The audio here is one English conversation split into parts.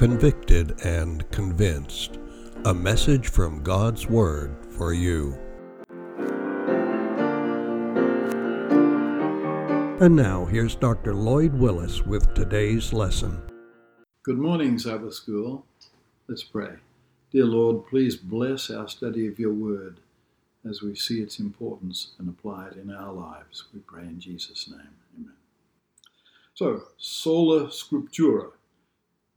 convicted, and convinced. A message from God's Word for you. And now, here's Dr. Lloyd Willis with today's lesson. Good morning, Sabbath School. Let's pray. Dear Lord, please bless our study of your word as we see its importance and apply it in our lives. We pray in Jesus' name. Amen. So, sola scriptura,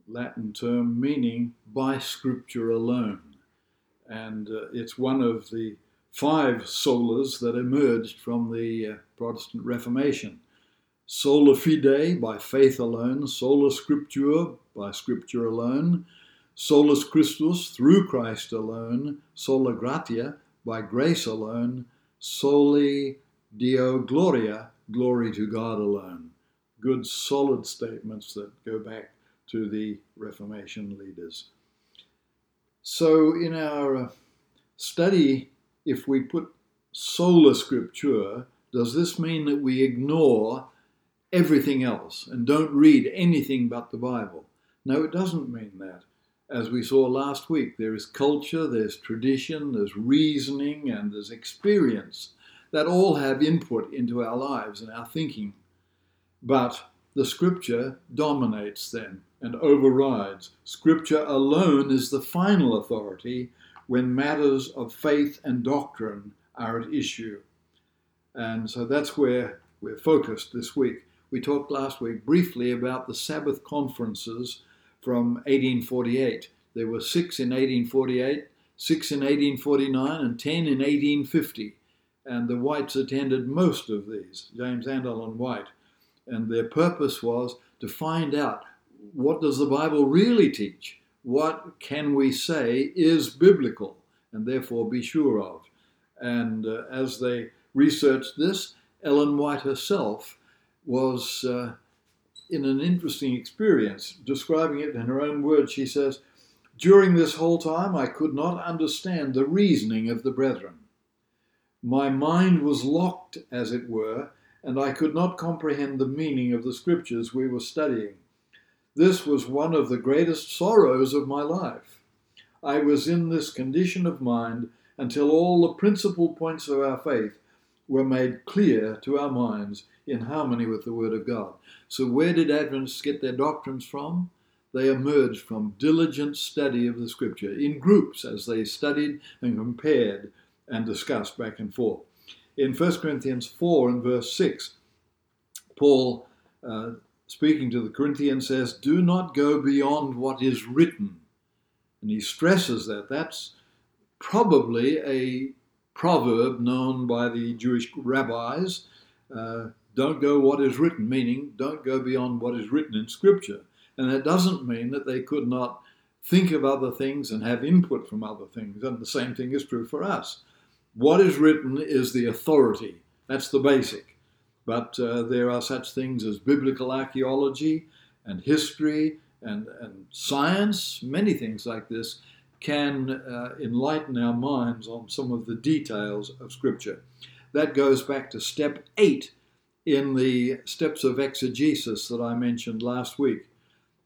Latin term meaning by scripture alone. And uh, it's one of the five solas that emerged from the uh, Protestant Reformation. Sola fide, by faith alone, sola scriptura, by scripture alone, solus Christus, through Christ alone, sola gratia, by grace alone, soli Deo gloria, glory to God alone. Good solid statements that go back to the Reformation leaders. So, in our uh, study, if we put sola scriptura, does this mean that we ignore everything else and don't read anything but the Bible? No, it doesn't mean that. As we saw last week, there is culture, there's tradition, there's reasoning, and there's experience that all have input into our lives and our thinking. But the scripture dominates them and overrides. Scripture alone is the final authority when matters of faith and doctrine are at issue. And so that's where we're focused this week. We talked last week briefly about the Sabbath conferences from 1848. There were six in 1848, six in 1849, and ten in 1850. And the Whites attended most of these, James and Ellen White. And their purpose was to find out what does the Bible really teach? What can we say is biblical and therefore be sure of? And uh, as they researched this, Ellen White herself was uh, in an interesting experience. Describing it in her own words, she says, During this whole time, I could not understand the reasoning of the brethren. My mind was locked, as it were, and I could not comprehend the meaning of the scriptures we were studying. This was one of the greatest sorrows of my life. I was in this condition of mind until all the principal points of our faith were made clear to our minds in harmony with the Word of God. So, where did Adventists get their doctrines from? They emerged from diligent study of the Scripture in groups as they studied and compared and discussed back and forth. In 1 Corinthians 4 and verse 6, Paul, uh, speaking to the Corinthians, says, Do not go beyond what is written. And he stresses that. That's probably a proverb known by the Jewish rabbis uh, don't go what is written, meaning don't go beyond what is written in Scripture. And that doesn't mean that they could not think of other things and have input from other things. And the same thing is true for us. What is written is the authority, that's the basic. But uh, there are such things as biblical archaeology and history and, and science, many things like this can uh, enlighten our minds on some of the details of Scripture. That goes back to step eight in the steps of exegesis that I mentioned last week.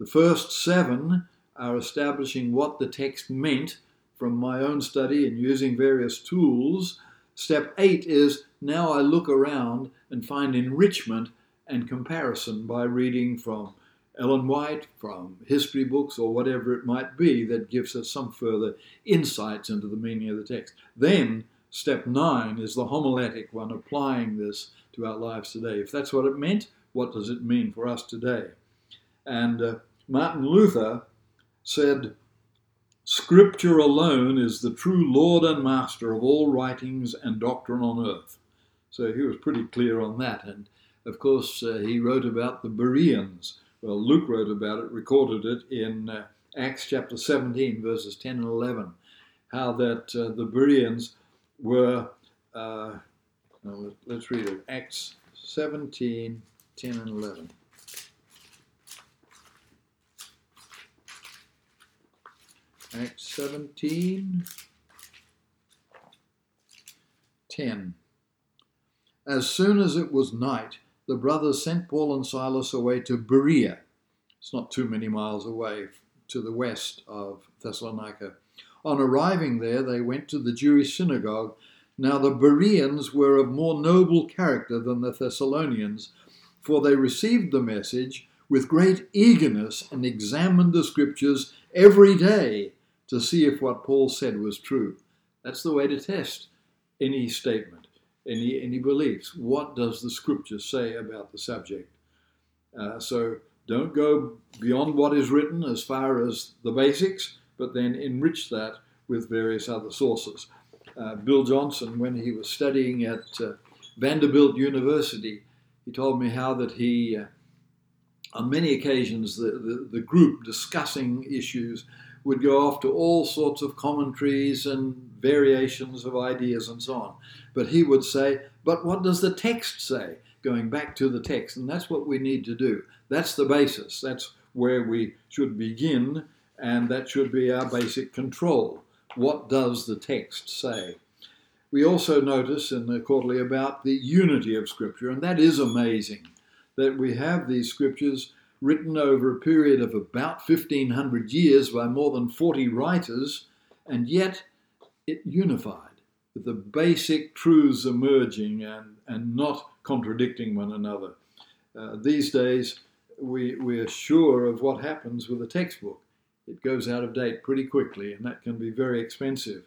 The first seven are establishing what the text meant from my own study and using various tools. Step eight is now I look around and find enrichment and comparison by reading from Ellen White, from history books, or whatever it might be that gives us some further insights into the meaning of the text. Then, step nine is the homiletic one, applying this to our lives today. If that's what it meant, what does it mean for us today? And uh, Martin Luther said, Scripture alone is the true Lord and Master of all writings and doctrine on earth. So he was pretty clear on that. And of course, uh, he wrote about the Bereans well, Luke wrote about it, recorded it in uh, Acts chapter 17, verses 10 and 11, how that uh, the Bereans were, uh, let's read it, Acts 17, 10 and 11. Acts 17, 10. As soon as it was night, the brothers sent Paul and Silas away to Berea. It's not too many miles away to the west of Thessalonica. On arriving there, they went to the Jewish synagogue. Now the Bereans were of more noble character than the Thessalonians, for they received the message with great eagerness and examined the scriptures every day to see if what Paul said was true. That's the way to test any statement, any, beliefs. What does the scripture say about the subject? Uh, so don't go beyond what is written as far as the basics, but then enrich that with various other sources. Uh, Bill Johnsson, when he was studying at uh, Vanderbilt University, he told me how that he, uh, on many occasions, the, the, the, group discussing issues would go off to all sorts of commentaries and variations of ideas and so on. But he would say, But what does the text say? Going back to the text. And that's what we need to do. That's the basis. That's where we should begin, and that should be our basic control. What does the text say? We also notice in the quarterly about the unity of Scripture, and that is amazing that we have these scriptures written over a period of about 1500 years by more than 40 writers, and yet it unified, with the basic truths emerging and, and not contradicting one another. Uh, these days, we, we are sure of what happens with a textbook. It goes out of date pretty quickly, and that can be very expensive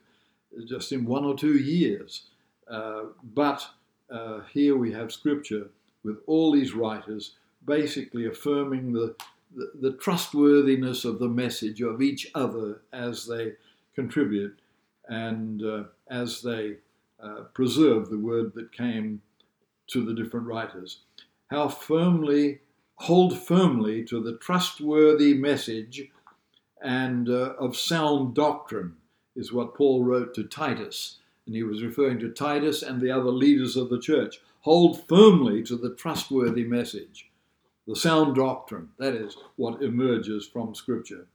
just in one or two years. Uh, but uh, here we have scripture with all these writers basically affirming the, the, the, trustworthiness of the message of each other as they contribute and uh, as they uh, preserve the word that came to the different writers. How firmly, hold firmly to the trustworthy message and uh, of sound doctrine is what Paul wrote to Titus. And he was referring to Titus and the other leaders of the church. Hold firmly to the trustworthy message, the sound doctrine. That is what emerges from Scripture.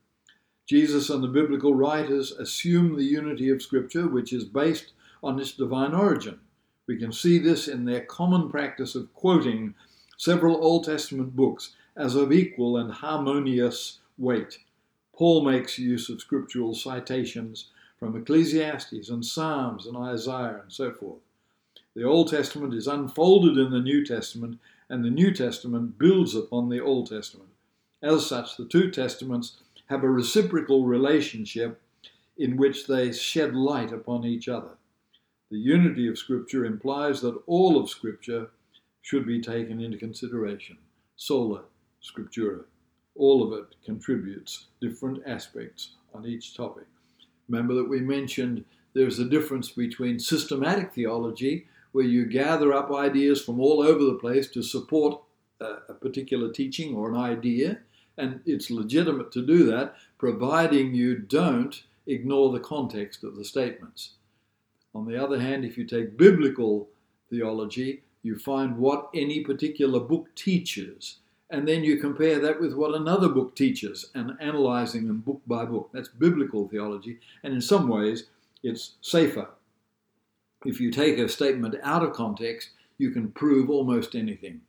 Jesus and the biblical writers assume the unity of Scripture, which is based on its divine origin. We can see this in their common practice of quoting several Old Testament books as of equal and harmonious weight. Paul makes use of scriptural citations from Ecclesiastes and Psalms and Isaiah and so forth. The Old Testament is unfolded in the New Testament, and the New Testament builds upon the Old Testament. As such, the two Testaments have a reciprocal relationship in which they shed light upon each other. The unity of Scripture implies that all of Scripture should be taken into consideration. Sola Scriptura. All of it contributes different aspects on each topic. Remember that we mentioned there's a difference between systematic theology, where you gather up ideas from all over the place to support a, particular teaching or an idea, and it's legitimate to do that, providing you don't ignore the context of the statements. On the other hand, if you take biblical theology, you find what any particular book teaches and then you compare that with what another book teaches and analyzing them book by book. That's biblical theology, and in some ways, it's safer. If you take a statement out of context, you can prove almost anything.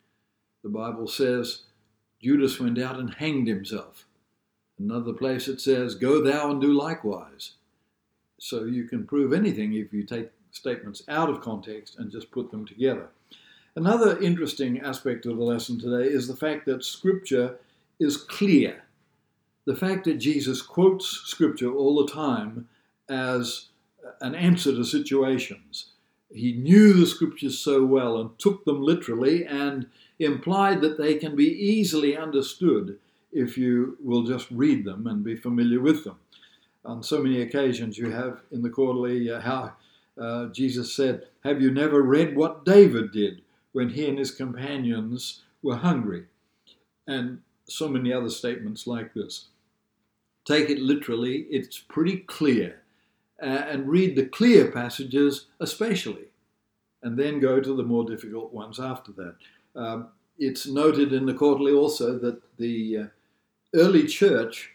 The Bible says Judas went out and hanged himself. Another place it says, Go thou and do likewise. So you can prove anything if you take statements out of context and just put them together. Another interesting aspect of the lesson today is the fact that Scripture is clear. The fact that Jesus quotes Scripture all the time as an answer to situations. He knew the Scriptures so well and took them literally and implied that they can be easily understood if you will just read them and be familiar with them. On so many occasions, you have in the quarterly uh, how uh, Jesus said, Have you never read what David did? when he and his companions were hungry, and so many other statements like this. Take it literally, it's pretty clear, uh, and read the clear passages especially, and then go to the more difficult ones after that. Um, it's noted in the quarterly also that the uh, early church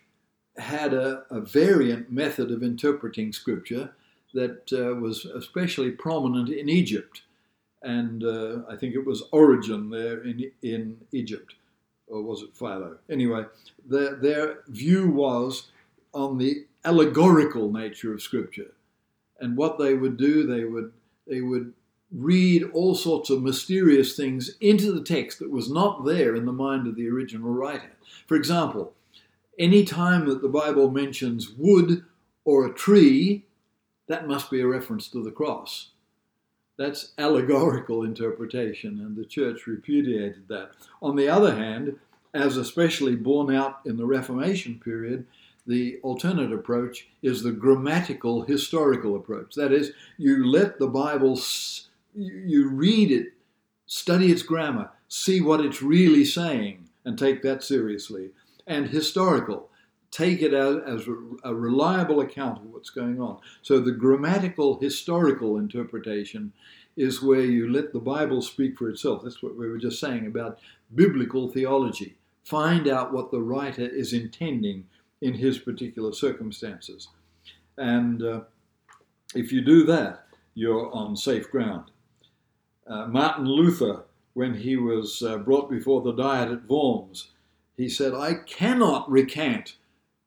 had a, a, variant method of interpreting scripture that uh, was especially prominent in Egypt and uh, I think it was Origen there in, in Egypt, or was it Philo? Anyway, their, their view was on the allegorical nature of Scripture. And what they would do, they would they would read all sorts of mysterious things into the text that was not there in the mind of the original writer. For example, any time that the Bible mentions wood or a tree, that must be a reference to the cross. That's allegorical interpretation, and the church repudiated that. On the other hand, as especially borne out in the Reformation period, the alternate approach is the grammatical historical approach. That is, you let the Bible, you read it, study its grammar, see what it's really saying, and take that seriously. And historical, take it as, as a reliable account of what's going on. So the grammatical historical interpretation is where you let the Bible speak for itself. That's what we were just saying about biblical theology. Find out what the writer is intending in his particular circumstances. And uh, if you do that, you're on safe ground. Uh, Martin Luther, when he was uh, brought before the Diet at Worms, he said, I cannot recant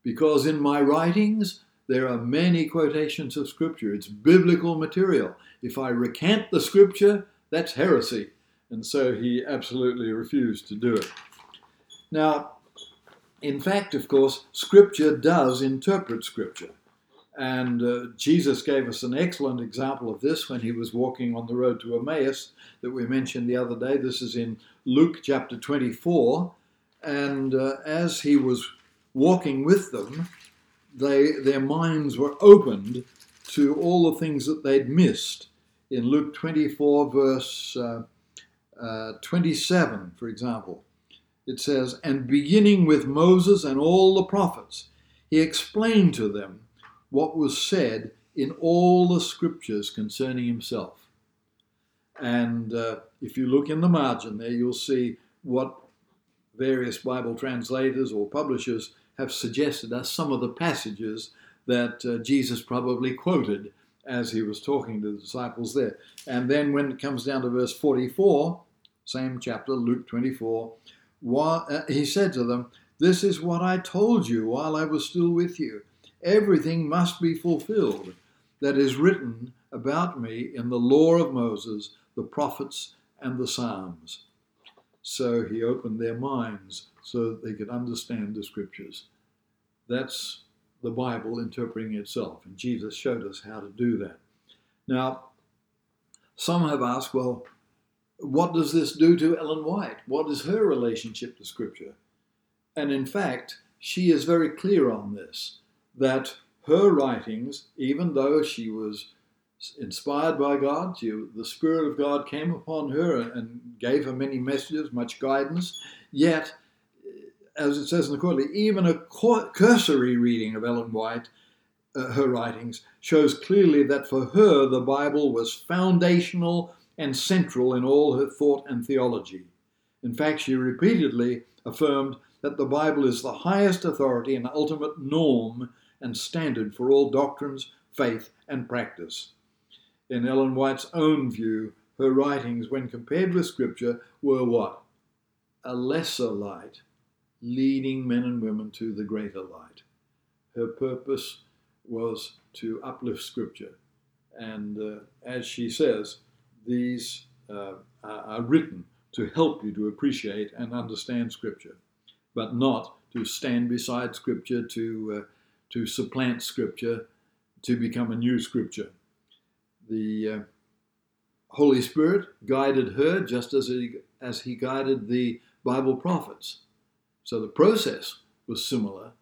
because in my writings there are many quotations of Scripture. It's biblical material. If I recant the Scripture, that's heresy. And so he absolutely refused to do it. Now, in fact, of course, Scripture does interpret Scripture. And uh, Jesus gave us an excellent example of this when he was walking on the road to Emmaus that we mentioned the other day. This is in Luke chapter 24. And uh, as he was walking with them, they, their minds were opened to all the things that they'd missed. In Luke 24, verse uh, uh 27, for example, it says, And beginning with Moses and all the prophets, he explained to them what was said in all the scriptures concerning himself. And uh, if you look in the margin there, you'll see what various Bible translators or publishers have suggested as some of the passages that uh, Jesus probably quoted as he was talking to the disciples there. And then when it comes down to verse 44, same chapter, Luke 24, uh, he said to them, This is what I told you while I was still with you. Everything must be fulfilled that is written about me in the law of Moses, the prophets, and the Psalms. So he opened their minds so that they could understand the scriptures. That's the Bible interpreting itself, and Jesus showed us how to do that. Now, some have asked, well, what does this do to Ellen White? What is her relationship to Scripture? And in fact, she is very clear on this that her writings, even though she was inspired by God, she, the Spirit of God came upon her and gave her many messages, much guidance, yet, as it says in the quarterly, even a cursory reading of Ellen White, uh, her writings, shows clearly that for her the Bible was foundational and central in all her thought and theology. In fact, she repeatedly affirmed that the Bible is the highest authority and ultimate norm and standard for all doctrines, faith, and practice. In Ellen White's own view, her writings, when compared with Scripture, were what? A lesser light, leading men and women to the greater light. Her purpose was to uplift Scripture. And uh, as she says, these uh, are written to help you to appreciate and understand Scripture, but not to stand beside Scripture, to, uh, to supplant Scripture, to become a new Scripture. The uh, Holy Spirit guided her just as he, as he guided the Bible prophets. So the process was similar,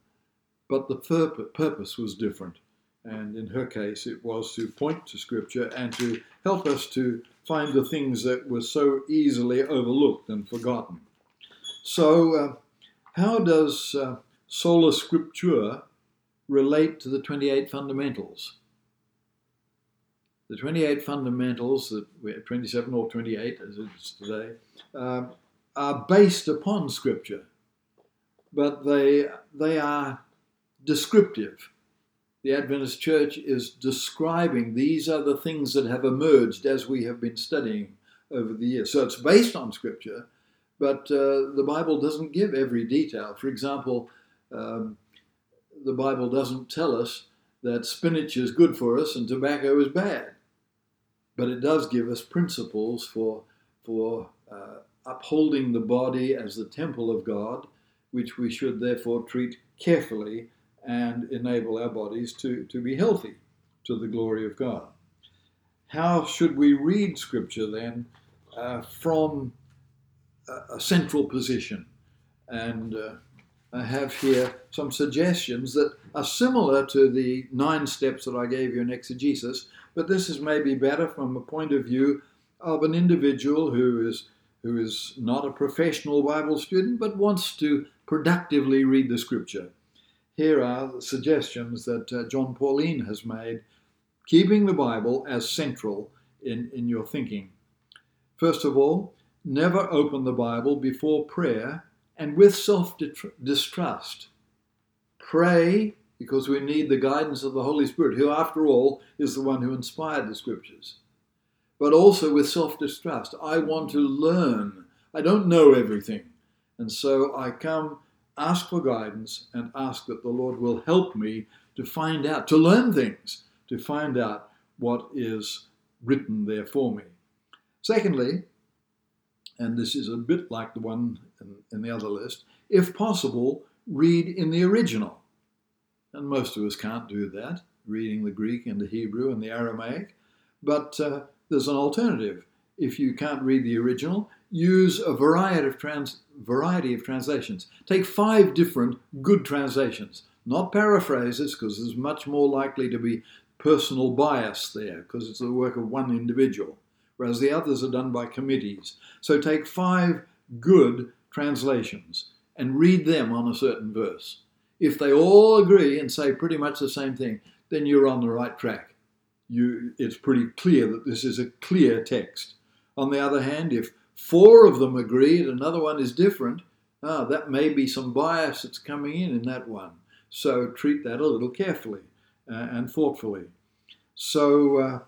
but the purpose was different. And in her case, it was to point to Scripture and to help us to find the things that were so easily overlooked and forgotten. So, uh, how does uh, sola scriptura relate to the 28 fundamentals? The 28 fundamentals, that we're 27 or 28 as it is today, uh, are based upon Scripture, but they, they are descriptive the Adventist Church is describing these are the things that have emerged as we have been studying over the years. So it's based on Scripture, but uh, the Bible doesn't give every detail. For example, um, the Bible doesn't tell us that spinach is good for us and tobacco is bad. But it does give us principles for, for uh, upholding the body as the temple of God, which we should therefore treat carefully and enable our bodies to, to be healthy to the glory of God. How should we read Scripture then uh, from a, a, central position? And uh, I have here some suggestions that are similar to the nine steps that I gave you in exegesis, but this is maybe better from a point of view of an individual who is who is not a professional Bible student but wants to productively read the Scripture. Here are suggestions that uh, Jon Paulien has made, keeping the Bible as central in, in your thinking. First of all, never open the Bible before prayer and with self distrust. Pray because we need the guidance of the Holy Spirit, who, after all, is the one who inspired the Scriptures but also with self distrust. I want to learn. I don't know everything. And so I come, ask for guidance, and ask that the Lord will help me to find out, to learn things, to find out what is written there for me. Secondly, and this is a bit like the one in, in the other list, if possible, read in the original. And most of us can't do that, reading the Greek and the Hebrew and the Aramaic. But uh, there's an alternative. If you can't read the original, use a variety of, trans, variety of translations. Take five different good translations, not paraphrases, because there's much more likely to be personal bias there, because it's the work of one individual, whereas the others are done by committees. So take five good translations and read them on a certain verse. If they all agree and say pretty much the same thing, then you're on the right track you, it's pretty clear that this is a clear text. On the other hand, if four of them agree and another one is different, ah, that may be some bias that's coming in in that one. So treat that a little carefully uh, and thoughtfully. So uh,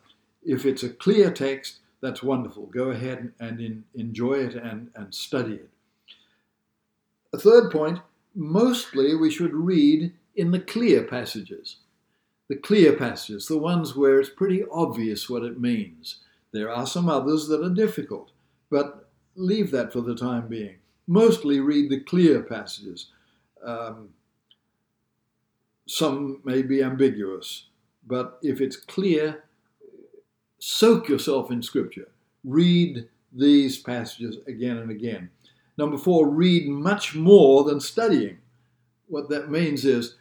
if it's a clear text, that's wonderful. Go ahead and in, enjoy it and, and study it. A third point mostly we should read in the clear passages the clear passages, the ones where it's pretty obvious what it means. There are some others that are difficult, but leave that for the time being. Mostly read the clear passages. Um, some may be ambiguous, but if it's clear, soak yourself in Scripture. Read these passages again and again. Number four, read much more than studying. What that means is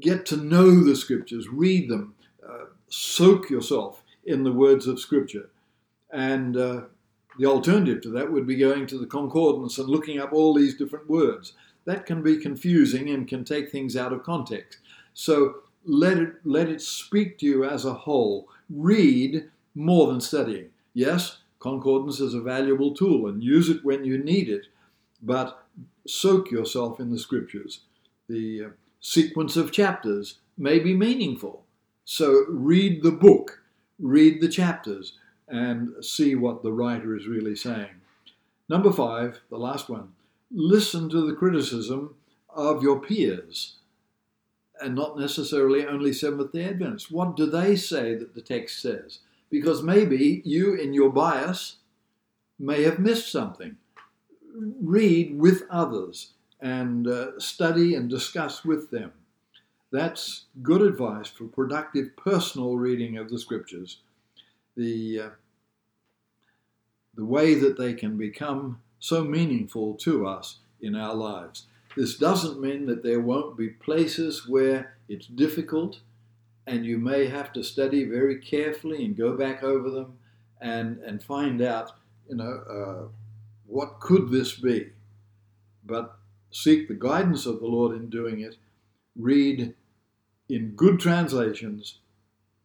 get to know the scriptures, read them, uh, soak yourself in the words of scripture. And uh, the alternative to that would be going to the concordance and looking up all these different words. That can be confusing and can take things out of context. So let it, let it speak to you as a whole. Read more than studying. Yes, concordance is a valuable tool and use it when you need it, but soak yourself in the scriptures. The uh, sequence of chapters may be meaningful. So read the book, read the chapters, and see what the writer is really saying. Number five, the last one, listen to the criticism of your peers and not necessarily only Seventh day Adventists. What do they say that the text says? Because maybe you, in your bias, may have missed something. Read with others and uh, study and discuss with them. That's good advice for productive personal reading of the scriptures. The, uh, the way that they can become so meaningful to us in our lives. This doesn't mean that there won't be places where it's difficult and you may have to study very carefully and go back over them and, and find out, you know, uh, what could this be? But seek the guidance of the Lord in doing it, read in good translations,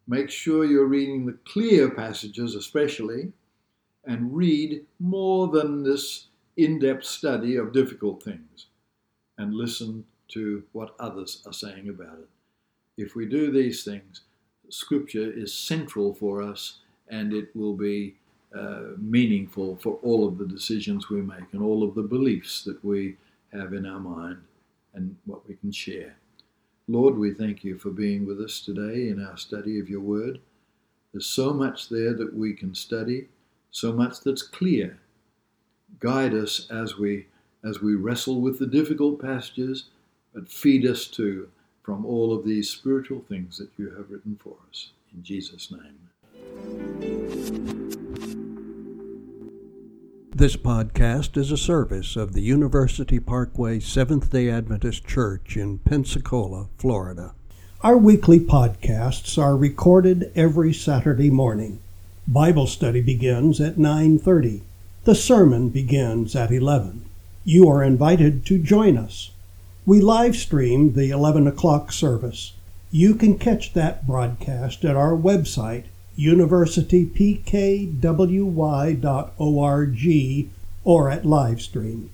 make sure you're reading the clear passages, especially, and read more than this in depth study of difficult things, and listen to what others are saying about it. If we do these things, Scripture is central for us and it will be uh, meaningful for all of the decisions we make and all of the beliefs that we have in our mind and what we can share. Lord, we thank you for being with us today in our study of your word. There's so much there that we can study, so much that's clear. Guide us as we as we wrestle with the difficult passages, but feed us too from all of these spiritual things that you have written for us. In Jesus' name. This podcast is a service of the University Parkway Seventh day Adventist Church in Pensacola, Florida. Our weekly podcasts are recorded every Saturday morning. Bible study begins at 9:30. The sermon begins at 11. You are invited to join us. We live stream the 11 o'clock service. You can catch that broadcast at our website universitypkwy.org or at Livestream.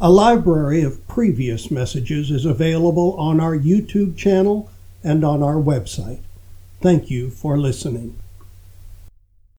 A library of previous messages is available on our YouTube channel and on our website. Thank you for listening.